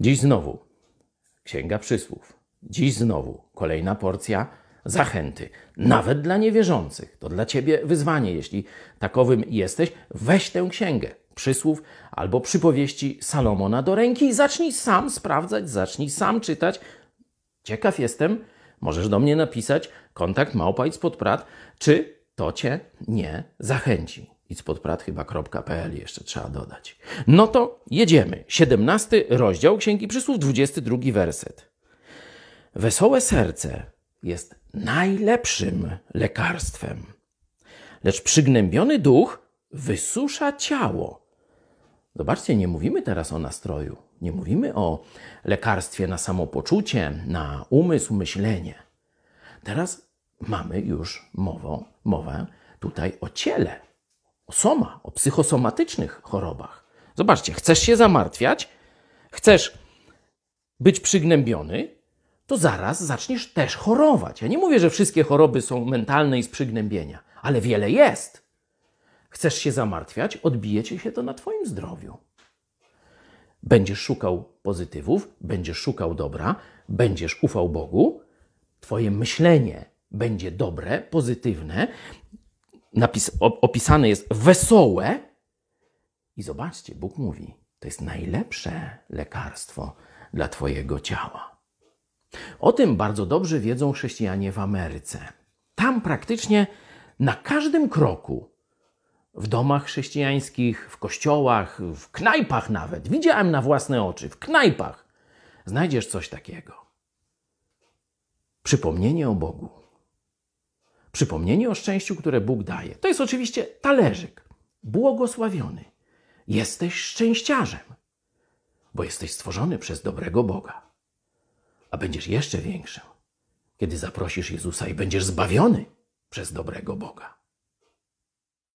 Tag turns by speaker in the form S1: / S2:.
S1: Dziś znowu Księga Przysłów. Dziś znowu kolejna porcja zachęty, nawet dla niewierzących. To dla ciebie wyzwanie, jeśli takowym jesteś. Weź tę księgę przysłów albo przypowieści Salomona do ręki i zacznij sam sprawdzać, zacznij sam czytać. Ciekaw jestem, możesz do mnie napisać kontakt małpa spod prat, czy to cię nie zachęci. Ispodprat chyba.pl jeszcze trzeba dodać. No to jedziemy. 17 rozdział Księgi Przysłów, 22 werset. Wesołe serce jest najlepszym lekarstwem, lecz przygnębiony duch wysusza ciało. Zobaczcie, nie mówimy teraz o nastroju, nie mówimy o lekarstwie na samopoczucie, na umysł, myślenie. Teraz mamy już mowę, mowę tutaj o ciele, o soma, o psychosomatycznych chorobach. Zobaczcie, chcesz się zamartwiać, chcesz być przygnębiony, to zaraz zaczniesz też chorować. Ja nie mówię, że wszystkie choroby są mentalne i z przygnębienia, ale wiele jest. Chcesz się zamartwiać, odbije ci się to na Twoim zdrowiu. Będziesz szukał pozytywów, będziesz szukał dobra, będziesz ufał Bogu, Twoje myślenie będzie dobre, pozytywne, napis, opisane jest wesołe. I zobaczcie, Bóg mówi, to jest najlepsze lekarstwo dla Twojego ciała. O tym bardzo dobrze wiedzą chrześcijanie w Ameryce. Tam praktycznie na każdym kroku, w domach chrześcijańskich, w kościołach, w knajpach nawet, widziałem na własne oczy, w knajpach, znajdziesz coś takiego. Przypomnienie o Bogu. Przypomnienie o szczęściu, które Bóg daje. To jest oczywiście talerzyk, błogosławiony. Jesteś szczęściarzem, bo jesteś stworzony przez dobrego Boga. A będziesz jeszcze większym, kiedy zaprosisz Jezusa i będziesz zbawiony przez dobrego Boga.